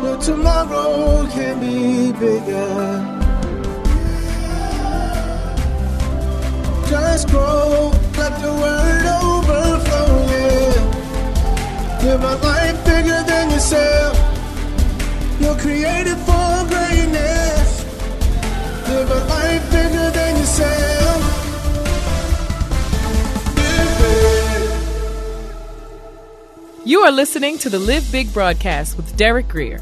Tomorrow can be bigger. Just grow, let the word overflow. Live a life bigger than yourself. You're created for greatness. Live a life bigger than yourself. You are listening to the Live Big broadcast with Derek Grier.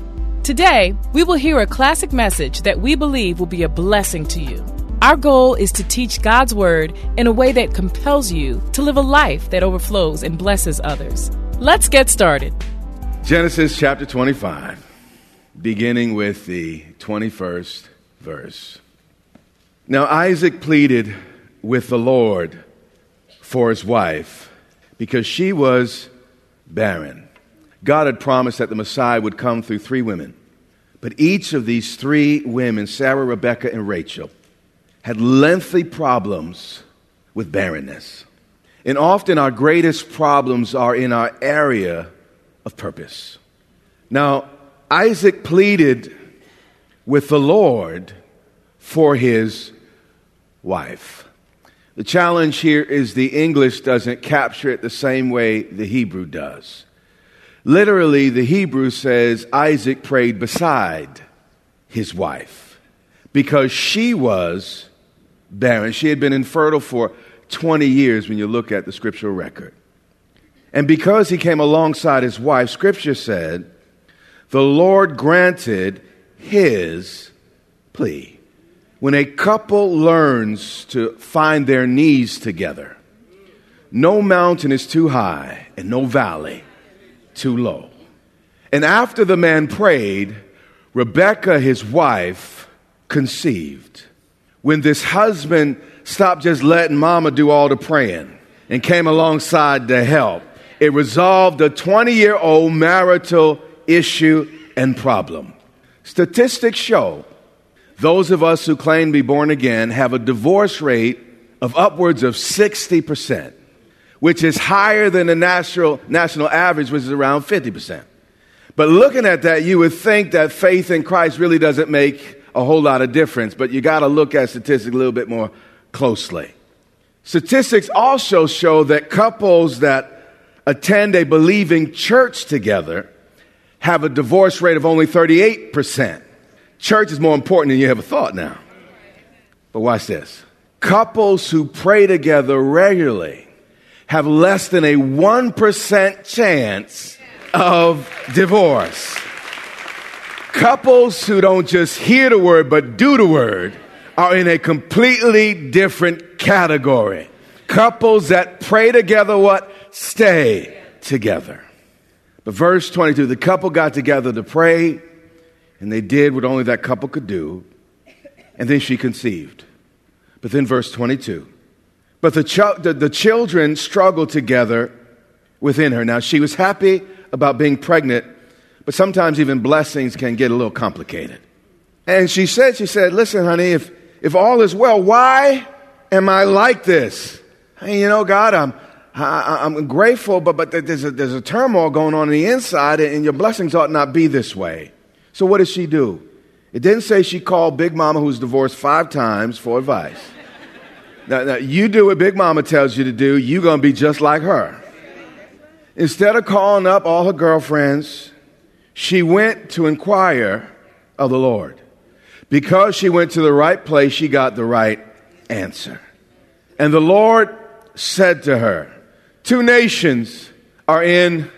Today, we will hear a classic message that we believe will be a blessing to you. Our goal is to teach God's Word in a way that compels you to live a life that overflows and blesses others. Let's get started. Genesis chapter 25, beginning with the 21st verse. Now Isaac pleaded with the Lord for his wife because she was barren. God had promised that the Messiah would come through three women. But each of these three women, Sarah, Rebecca, and Rachel, had lengthy problems with barrenness. And often our greatest problems are in our area of purpose. Now, Isaac pleaded with the Lord for his wife. The challenge here is the English doesn't capture it the same way the Hebrew does. Literally, the Hebrew says Isaac prayed beside his wife because she was barren. She had been infertile for 20 years when you look at the scriptural record. And because he came alongside his wife, scripture said, the Lord granted his plea. When a couple learns to find their knees together, no mountain is too high and no valley too low. And after the man prayed, Rebecca, his wife, conceived. When this husband stopped just letting mama do all the praying and came alongside to help, it resolved a 20 year old marital issue and problem. Statistics show those of us who claim to be born again have a divorce rate of upwards of 60%, which is higher than the national, national average, which is around 50%. But looking at that, you would think that faith in Christ really doesn't make a whole lot of difference, but you got to look at statistics a little bit more closely. Statistics also show that couples that attend a believing church together have a divorce rate of only 38%. Church is more important than you ever thought now. But watch this. Couples who pray together regularly have less than a 1% chance of divorce. Couples who don't just hear the word but do the word are in a completely different category. Couples that pray together, what? Stay together. But verse 22 the couple got together to pray, and they did what only that couple could do, and then she conceived. But then verse 22 but the, ch- the, the children struggled together within her. Now, she was happy about being pregnant, but sometimes even blessings can get a little complicated. And she said, she said, listen, honey, if, if all is well, why am I like this? Hey, you know, God, I'm, I, am grateful, but, but there's, a, there's a turmoil going on in the inside, and your blessings ought not be this way. So what does she do? It didn't say she called Big Mama, who's divorced five times, for advice. Now, now, you do what Big Mama tells you to do, you're going to be just like her. Instead of calling up all her girlfriends, she went to inquire of the Lord. Because she went to the right place, she got the right answer. And the Lord said to her, Two nations are in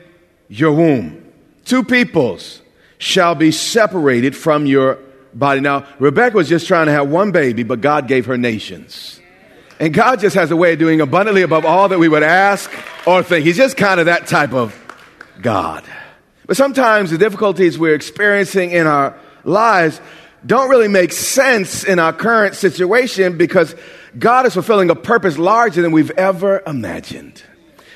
your womb, two peoples shall be separated from your body. Now, Rebecca was just trying to have one baby, but God gave her nations. And God just has a way of doing abundantly above all that we would ask or think. He's just kind of that type of God. But sometimes the difficulties we're experiencing in our lives don't really make sense in our current situation because God is fulfilling a purpose larger than we've ever imagined.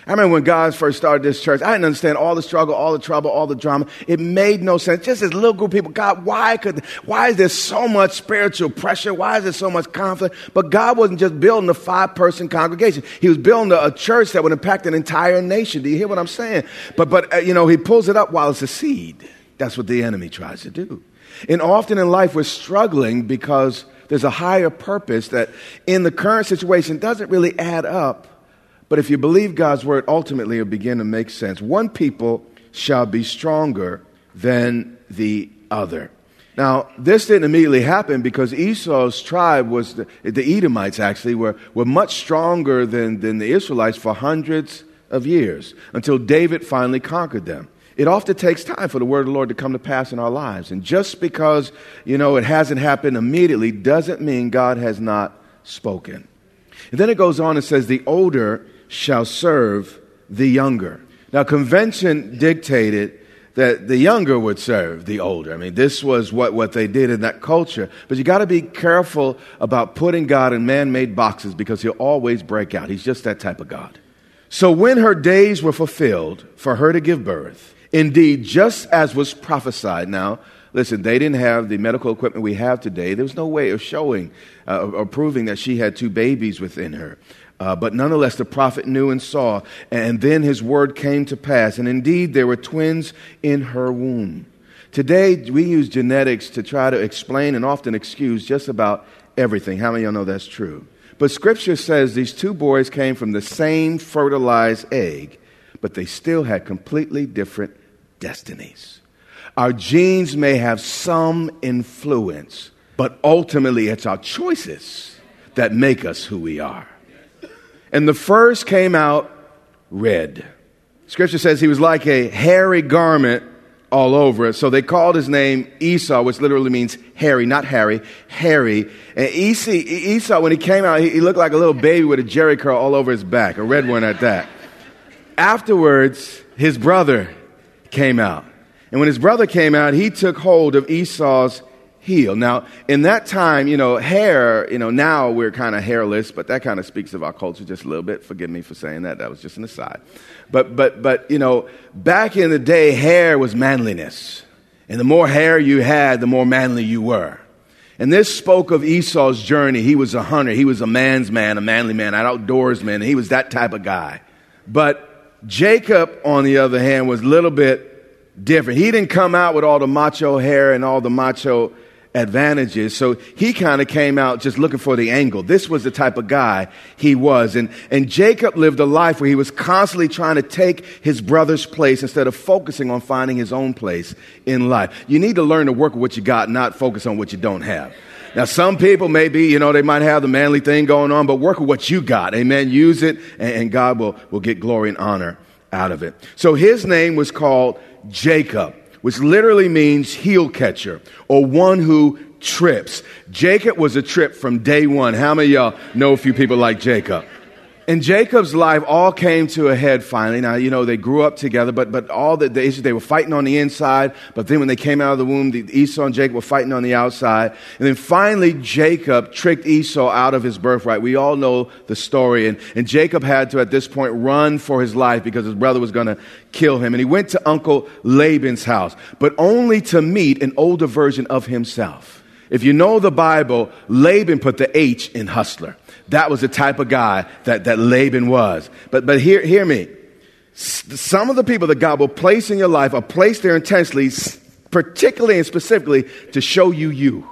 I remember when God first started this church, I didn't understand all the struggle, all the trouble, all the drama. It made no sense. Just as little group of people, God, why could, why is there so much spiritual pressure? Why is there so much conflict? But God wasn't just building a five person congregation. He was building a, a, church that would impact an entire nation. Do you hear what I'm saying? But, but, uh, you know, he pulls it up while it's a seed. That's what the enemy tries to do. And often in life, we're struggling because there's a higher purpose that in the current situation doesn't really add up but if you believe God's word, ultimately it'll begin to make sense. One people shall be stronger than the other. Now, this didn't immediately happen because Esau's tribe was, the, the Edomites actually, were, were much stronger than, than the Israelites for hundreds of years until David finally conquered them. It often takes time for the word of the Lord to come to pass in our lives. And just because, you know, it hasn't happened immediately doesn't mean God has not spoken. And then it goes on and says, the older shall serve the younger. Now, convention dictated that the younger would serve the older. I mean, this was what, what they did in that culture. But you got to be careful about putting God in man made boxes because he'll always break out. He's just that type of God. So, when her days were fulfilled for her to give birth, indeed, just as was prophesied, now, listen, they didn't have the medical equipment we have today. There was no way of showing uh, or proving that she had two babies within her. Uh, but nonetheless, the prophet knew and saw, and then his word came to pass. And indeed, there were twins in her womb. Today, we use genetics to try to explain and often excuse just about everything. How many of y'all know that's true? But scripture says these two boys came from the same fertilized egg, but they still had completely different destinies. Our genes may have some influence, but ultimately, it's our choices that make us who we are. And the first came out red. Scripture says he was like a hairy garment all over it. So they called his name Esau, which literally means hairy, not Harry, hairy. And Esau, when he came out, he looked like a little baby with a Jheri curl all over his back, a red one at that. Afterwards, his brother came out. And when his brother came out, he took hold of Esau's heel. Now, in that time, you know, hair, you know, now we're kind of hairless, but that kind of speaks of our culture just a little bit. Forgive me for saying that. That was just an aside. But, but, but, you know, back in the day, hair was manliness. And the more hair you had, the more manly you were. And this spoke of Esau's journey. He was a hunter. He was a man's man, a manly man, an outdoorsman. He was that type of guy. But Jacob, on the other hand, was a little bit different. He didn't come out with all the macho hair and all the macho advantages. So he kind of came out just looking for the angle. This was the type of guy he was. And, and Jacob lived a life where he was constantly trying to take his brother's place instead of focusing on finding his own place in life. You need to learn to work with what you got, not focus on what you don't have. Now, some people maybe, you know, they might have the manly thing going on, but work with what you got. Amen. Use it, and, and God will, will get glory and honor out of it. So his name was called Jacob which literally means heel catcher or one who trips. Jacob was a trip from day one. How many y'all know a few people like Jacob? And Jacob's life all came to a head finally. Now, you know, they grew up together, but, but all the, the issues, they were fighting on the inside. But then when they came out of the womb, the, Esau and Jacob were fighting on the outside. And then finally, Jacob tricked Esau out of his birthright. We all know the story. And, and Jacob had to, at this point, run for his life because his brother was going to kill him. And he went to Uncle Laban's house, but only to meet an older version of himself. If you know the Bible, Laban put the H in hustler. That was the type of guy that, that Laban was. But, but hear, hear me. Some of the people that God will place in your life are placed there intentionally, particularly and specifically to show you you.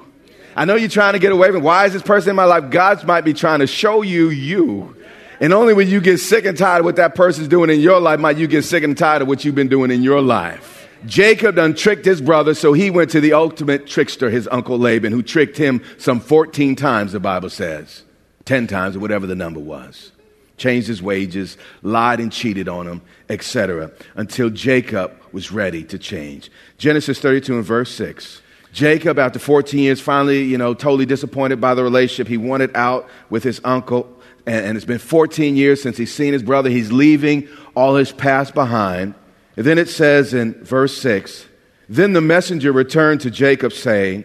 I know you're trying to get away from why is this person in my life? God might be trying to show you you. And only when you get sick and tired of what that person's doing in your life might you get sick and tired of what you've been doing in your life. Jacob done tricked his brother, so he went to the ultimate trickster, his uncle Laban, who tricked him some 14 times, the Bible says. 10 times or whatever the number was. Changed his wages, lied and cheated on him, etc. Until Jacob was ready to change. Genesis 32 and verse 6. Jacob, after 14 years, finally, you know, totally disappointed by the relationship, he wanted out with his uncle. and, and it's been 14 years since he's seen his brother. He's leaving all his past behind. And then it says in verse 6 Then the messenger returned to Jacob, saying,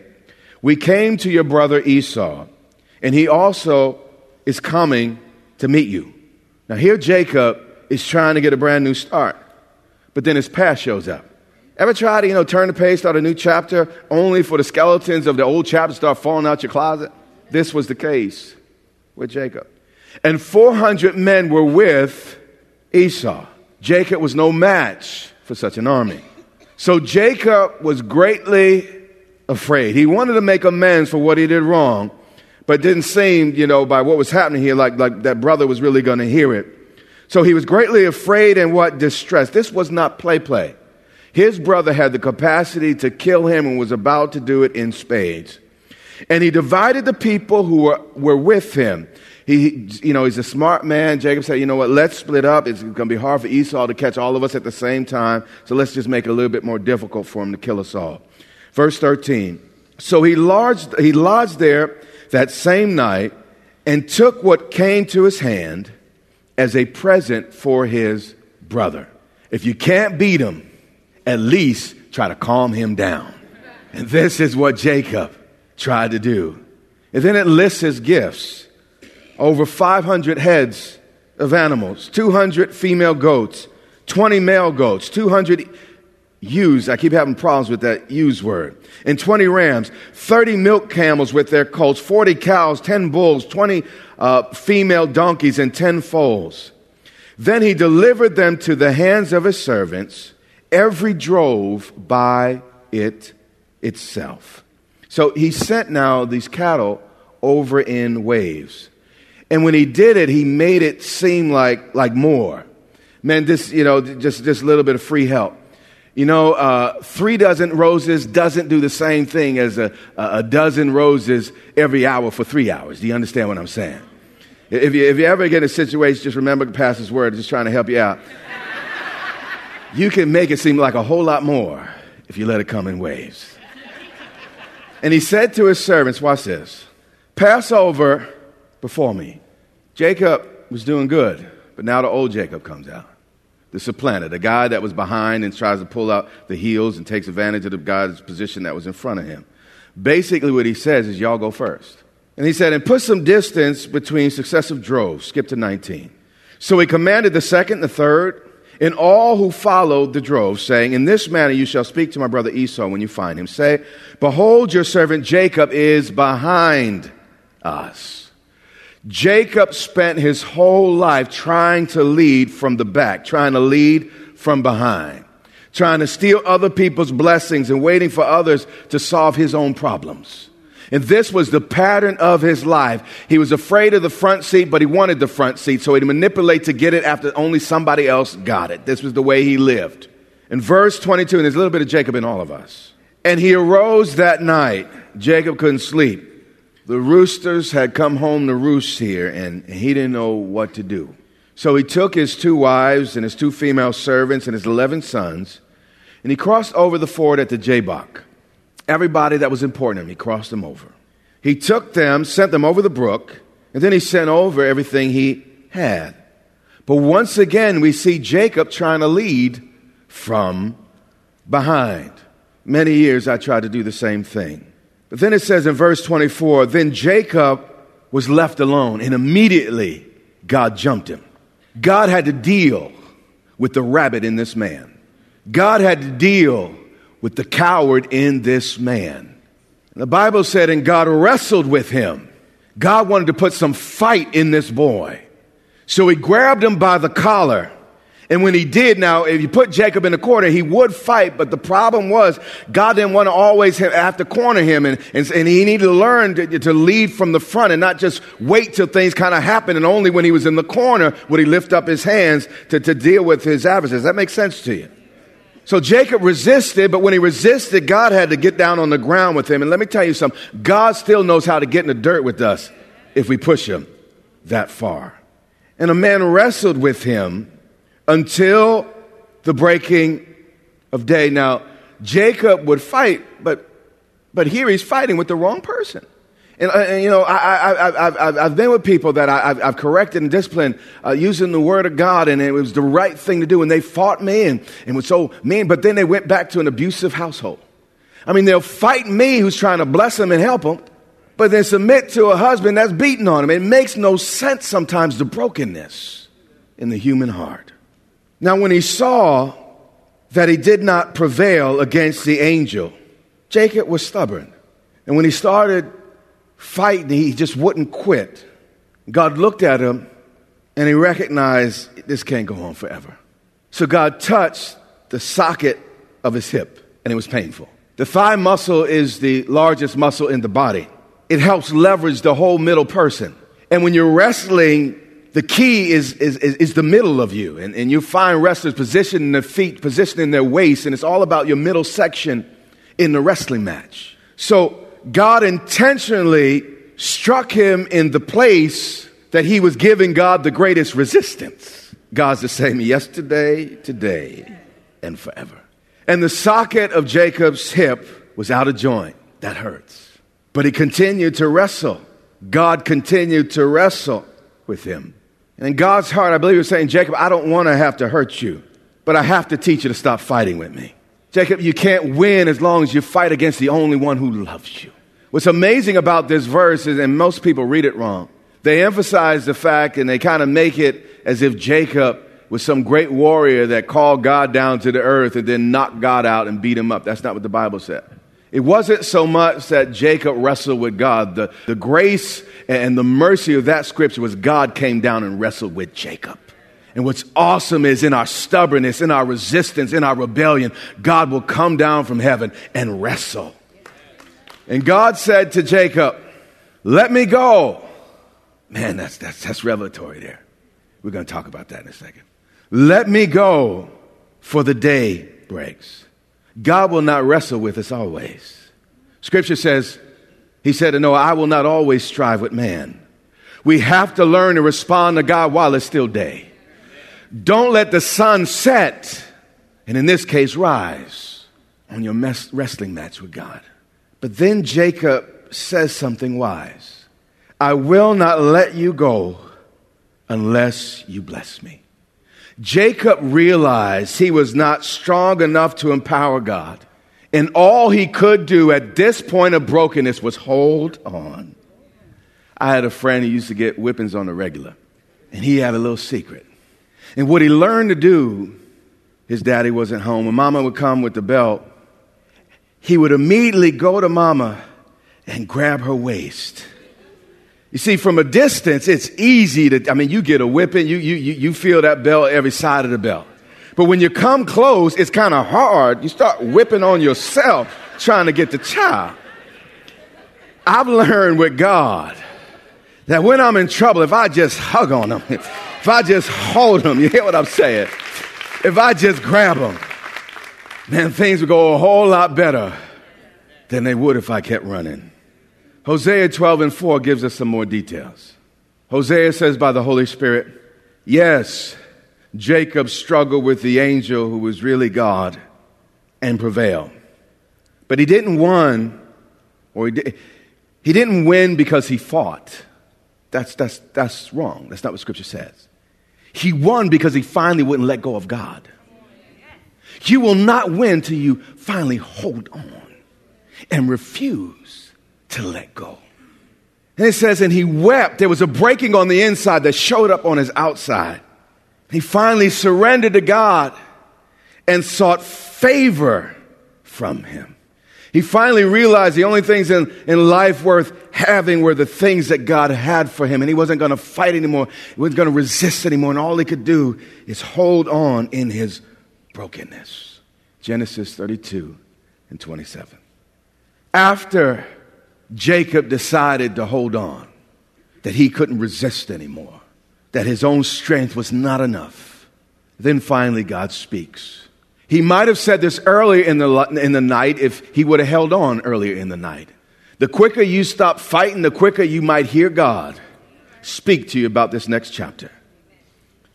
We came to your brother Esau, and he also is coming to meet you. Now, here Jacob is trying to get a brand new start, but then his past shows up. Ever try to, you know, turn the page, start a new chapter, only for the skeletons of the old chapter to start falling out your closet? This was the case with Jacob. And 400 men were with Esau. Jacob was no match for such an army. So Jacob was greatly afraid. He wanted to make amends for what he did wrong, but didn't seem, you know, by what was happening here, like, like that brother was really going to hear it. So he was greatly afraid and what? Distressed. This was not play play. His brother had the capacity to kill him and was about to do it in spades. And he divided the people who were, were with him. He, you know, he's a smart man. Jacob said, you know what, let's split up. It's going to be hard for Esau to catch all of us at the same time. So let's just make it a little bit more difficult for him to kill us all. Verse 13. So he lodged, he lodged there that same night and took what came to his hand as a present for his brother. If you can't beat him, at least try to calm him down. And this is what Jacob tried to do. And then it lists his gifts over 500 heads of animals, 200 female goats, 20 male goats, 200 ewes. I keep having problems with that ewes word. And 20 rams, 30 milk camels with their colts, 40 cows, 10 bulls, 20 uh, female donkeys, and 10 foals. Then he delivered them to the hands of his servants, every drove by it itself. So he sent now these cattle over in waves. And when he did it, he made it seem like, like more. Man, this, you know, just, just a little bit of free help. You know, uh, three dozen roses doesn't do the same thing as a, a dozen roses every hour for three hours. Do you understand what I'm saying? If you, if you ever get in a situation, just remember the pastor's word, just trying to help you out. You can make it seem like a whole lot more if you let it come in waves. And he said to his servants, watch this, pass over before me. Jacob was doing good, but now the old Jacob comes out. The supplanter, the guy that was behind and tries to pull out the heels and takes advantage of the guy's position that was in front of him. Basically, what he says is, Y'all go first. And he said, And put some distance between successive droves. Skip to 19. So he commanded the second, the third, and all who followed the drove, saying, In this manner you shall speak to my brother Esau when you find him. Say, Behold, your servant Jacob is behind us. Jacob spent his whole life trying to lead from the back, trying to lead from behind, trying to steal other people's blessings and waiting for others to solve his own problems. And this was the pattern of his life. He was afraid of the front seat, but he wanted the front seat, so he'd manipulate to get it after only somebody else got it. This was the way he lived. In verse 22, and there's a little bit of Jacob in all of us. And he arose that night. Jacob couldn't sleep the roosters had come home to roost here, and he didn't know what to do. So he took his two wives and his two female servants and his 11 sons, and he crossed over the ford at the Jabbok. Everybody that was important to him, he crossed them over. He took them, sent them over the brook, and then he sent over everything he had. But once again, we see Jacob trying to lead from behind. Many years I tried to do the same thing. But then it says in verse 24, then Jacob was left alone, and immediately God jumped him. God had to deal with the rabbit in this man. God had to deal with the coward in this man. The Bible said, and God wrestled with him. God wanted to put some fight in this boy. So he grabbed him by the collar and when he did, now, if you put Jacob in the corner, he would fight, but the problem was God didn't want to always have to corner him, and, and, and he needed to learn to, to, lead from the front and not just wait till things kind of happen, and only when he was in the corner would he lift up his hands to, to deal with his adversaries. That makes sense to you? So Jacob resisted, but when he resisted, God had to get down on the ground with him. And let me tell you something God still knows how to get in the dirt with us if we push him that far. And a man wrestled with him until the breaking of day. Now, Jacob would fight, but, but here he's fighting with the wrong person. And, uh, and, you know, I, have I I've been with people that I, have corrected and disciplined uh, using the word of God, and it was the right thing to do. And they fought me and, and was so mean, but then they went back to an abusive household. I mean, they'll fight me who's trying to bless them and help them, but then submit to a husband that's beating on them. It makes no sense sometimes, the brokenness in the human heart. Now, when he saw that he did not prevail against the angel, Jacob was stubborn. And when he started fighting, he just wouldn't quit. God looked at him and he recognized this can't go on forever. So God touched the socket of his hip and it was painful. The thigh muscle is the largest muscle in the body. It helps leverage the whole middle person. And when you're wrestling, the key is, is, is, the middle of you. And, and you find wrestlers positioning their feet, positioning their waist, and it's all about your middle section in the wrestling match. So God intentionally struck him in the place that he was giving God the greatest resistance. God's the same yesterday, today, and forever. And the socket of Jacob's hip was out of joint. That hurts. But he continued to wrestle. God continued to wrestle with him. And in God's heart, I believe he was saying, Jacob, I don't want to have to hurt you, but I have to teach you to stop fighting with me. Jacob, you can't win as long as you fight against the only one who loves you. What's amazing about this verse is, and most people read it wrong, they emphasize the fact and they kind of make it as if Jacob was some great warrior that called God down to the earth and then knocked God out and beat him up. That's not what the Bible said. It wasn't so much that Jacob wrestled with God. The, the grace and the mercy of that scripture was God came down and wrestled with Jacob. And what's awesome is in our stubbornness, in our resistance, in our rebellion, God will come down from heaven and wrestle. And God said to Jacob, Let me go. Man, that's, that's, that's revelatory there. We're going to talk about that in a second. Let me go, for the day breaks. God will not wrestle with us always. Scripture says, He said to Noah, I will not always strive with man. We have to learn to respond to God while it's still day. Don't let the sun set, and in this case, rise on your wrestling match with God. But then Jacob says something wise I will not let you go unless you bless me. Jacob realized he was not strong enough to empower God. And all he could do at this point of brokenness was hold on. I had a friend who used to get whippings on the regular, and he had a little secret. And what he learned to do, his daddy wasn't home, and mama would come with the belt he would immediately go to mama and grab her waist. You see, from a distance, it's easy to, I mean, you get a whipping, you, you, you feel that belt every side of the belt. But when you come close, it's kind of hard. You start whipping on yourself trying to get the child. I've learned with God that when I'm in trouble, if I just hug on them, if I just hold them, you hear what I'm saying? If I just grab them, man, things would go a whole lot better than they would if I kept running. Hosea 12 and 4 gives us some more details. Hosea says by the Holy Spirit, yes, Jacob struggled with the angel who was really God and prevailed. But he didn't win, or he, did, he didn't win because he fought. That's, that's, that's wrong. That's not what Scripture says. He won because he finally wouldn't let go of God. You will not win till you finally hold on and refuse to let go. And it says, and he wept. There was a breaking on the inside that showed up on his outside. He finally surrendered to God and sought favor from him. He finally realized the only things in, in life worth having were the things that God had for him. And he wasn't going to fight anymore. He wasn't going to resist anymore. And all he could do is hold on in his brokenness. Genesis 32 and 27. After Jacob decided to hold on, that he couldn't resist anymore, that his own strength was not enough, then finally God speaks. He might have said this earlier in the, in the night if he would have held on earlier in the night. The quicker you stop fighting, the quicker you might hear God speak to you about this next chapter.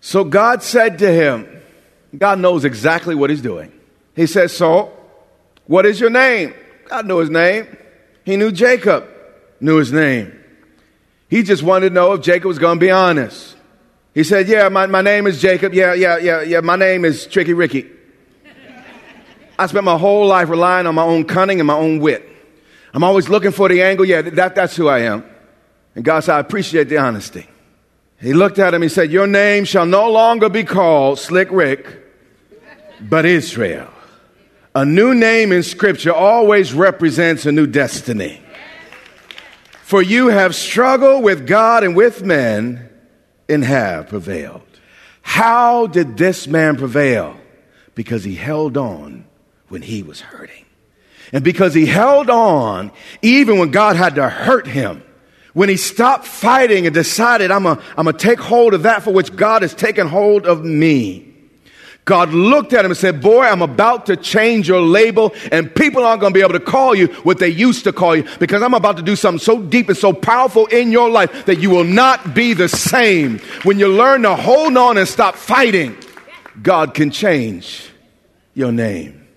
So God said to him, God knows exactly what he's doing. He says, So, what is your name? God knew his name. He knew Jacob. knew his name. He just wanted to know if Jacob was going to be honest. He said, Yeah, my, my name is Jacob. Yeah, yeah, yeah, yeah, my name is Tricky Ricky. I spent my whole life relying on my own cunning and my own wit. I'm always looking for the angle. Yeah, that, that's who I am. And God said, I appreciate the honesty. He looked at him. He said, Your name shall no longer be called Slick Rick, but Israel. A new name in Scripture always represents a new destiny. For you have struggled with God and with men and have prevailed. How did this man prevail? Because he held on when he was hurting. And because he held on even when God had to hurt him. When he stopped fighting and decided, I'm going to take hold of that for which God has taken hold of me. God looked at him and said, Boy, I'm about to change your label, and people aren't going to be able to call you what they used to call you because I'm about to do something so deep and so powerful in your life that you will not be the same. When you learn to hold on and stop fighting, God can change your name.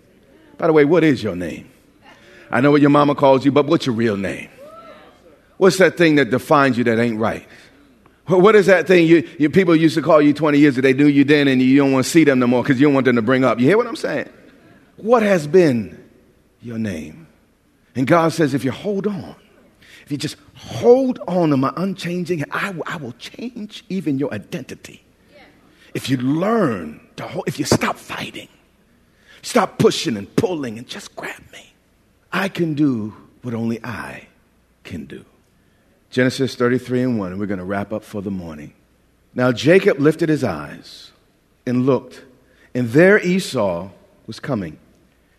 By the way, what is your name? I know what your mama calls you, but what's your real name? What's that thing that defines you that ain't right? What is that thing you, people used to call you 20 years ago? They knew you then and you don't want to see them no more because you don't want them to bring up. You hear what I'm saying? What has been your name? And God says, if you hold on, if you just hold on to my unchanging, I, I will change even your identity. If you learn to hold, if you stop fighting, stop pushing and pulling and just grab me, I can do what only I can do. Genesis 33 and 1, and we're going to wrap up for the morning. Now Jacob lifted his eyes and looked, and there Esau was coming.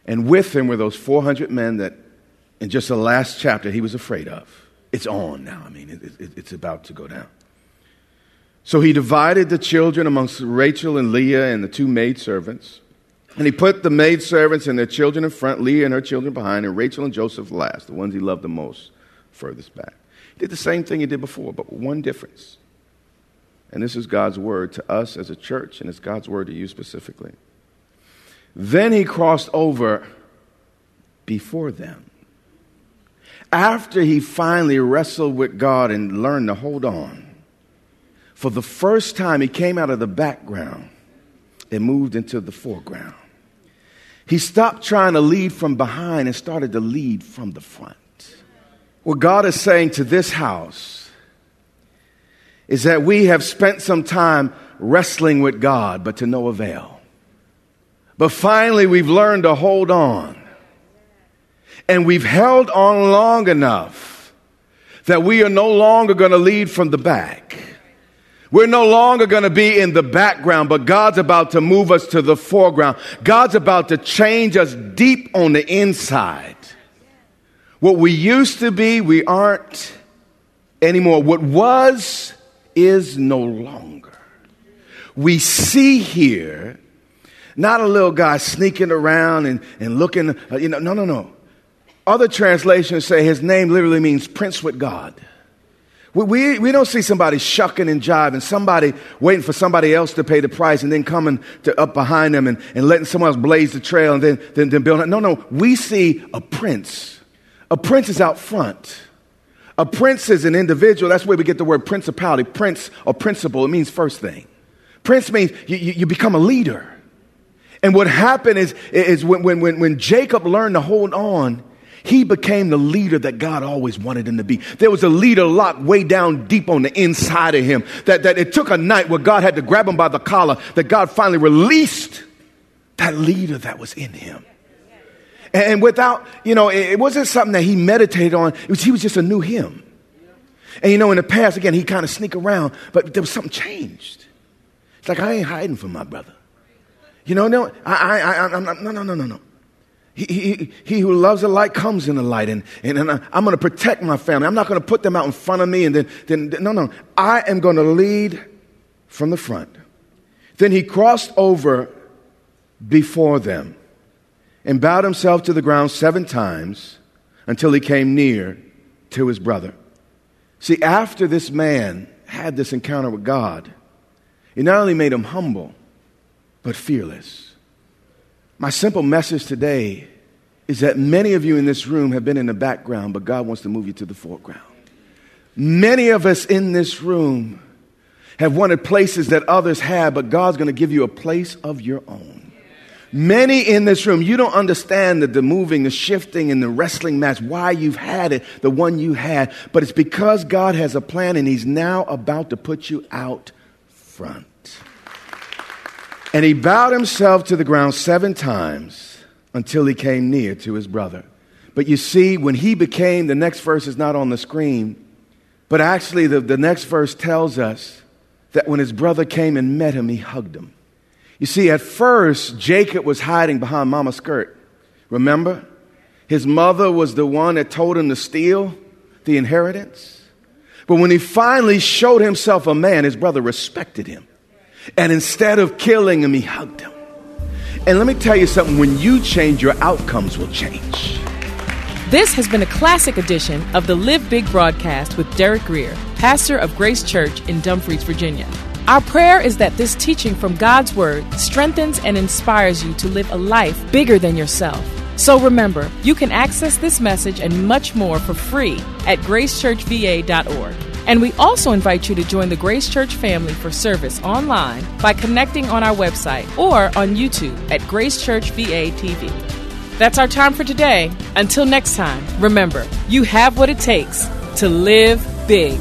And with him were those 400 men that, in just the last chapter, he was afraid of. It's on now. I mean, it, it, it's about to go down. So he divided the children amongst Rachel and Leah and the two maidservants. And he put the maidservants and their children in front, Leah and her children behind, and Rachel and Joseph last, the ones he loved the most, furthest back. Did the same thing he did before, but one difference. And this is God's word to us as a church, and it's God's word to you specifically. Then he crossed over before them. After he finally wrestled with God and learned to hold on, for the first time he came out of the background and moved into the foreground. He stopped trying to lead from behind and started to lead from the front. What God is saying to this house is that we have spent some time wrestling with God, but to no avail. But finally, we've learned to hold on. And we've held on long enough that we are no longer going to lead from the back. We're no longer going to be in the background, but God's about to move us to the foreground. God's about to change us deep on the inside. What we used to be, we aren't anymore. What was is no longer. We see here not a little guy sneaking around and, and looking, uh, you know, no, no, no. Other translations say his name literally means prince with God. We, we, we don't see somebody shucking and jiving, somebody waiting for somebody else to pay the price and then coming to, up behind them and, and letting someone else blaze the trail and then, then, then build it. No, no. We see a prince a prince is out front. A prince is an individual. That's where we get the word principality. Prince or principal, it means first thing. Prince means you, you, you become a leader. And what happened is, is when, when, when Jacob learned to hold on, he became the leader that God always wanted him to be. There was a leader locked way down deep on the inside of him. That, that it took a night where God had to grab him by the collar, that God finally released that leader that was in him. And without, you know, it wasn't something that he meditated on. Was, he was just a new him. And you know, in the past, again, he kind of sneak around, but there was something changed. It's like, I ain't hiding from my brother. You know, no, I, I, I, I'm not, no, no, no, no, no. He, he, he who loves the light comes in the light, and, and, and I'm going to protect my family. I'm not going to put them out in front of me, and then, then, no, no. I am going to lead from the front. Then he crossed over before them and bowed himself to the ground seven times until he came near to his brother. See, after this man had this encounter with God, it not only made him humble, but fearless. My simple message today is that many of you in this room have been in the background, but God wants to move you to the foreground. Many of us in this room have wanted places that others have, but God's going to give you a place of your own. Many in this room, you don't understand the, the moving, the shifting, and the wrestling match, why you've had it, the one you had, but it's because God has a plan and He's now about to put you out front. And he bowed himself to the ground seven times until he came near to his brother. But you see, when he became, the next verse is not on the screen, but actually the, the next verse tells us that when his brother came and met him, he hugged him. You see, at first, Jacob was hiding behind mama's skirt. Remember? His mother was the one that told him to steal the inheritance. But when he finally showed himself a man, his brother respected him. And instead of killing him, he hugged him. And let me tell you something when you change, your outcomes will change. This has been a classic edition of the Live Big broadcast with Derek Grier, pastor of Grace Church in Dumfries, Virginia. Our prayer is that this teaching from God's Word strengthens and inspires you to live a life bigger than yourself. So remember, you can access this message and much more for free at gracechurchva.org. And we also invite you to join the Grace Church family for service online by connecting on our website or on YouTube at Grace Church VA TV. That's our time for today. Until next time, remember, you have what it takes to live big.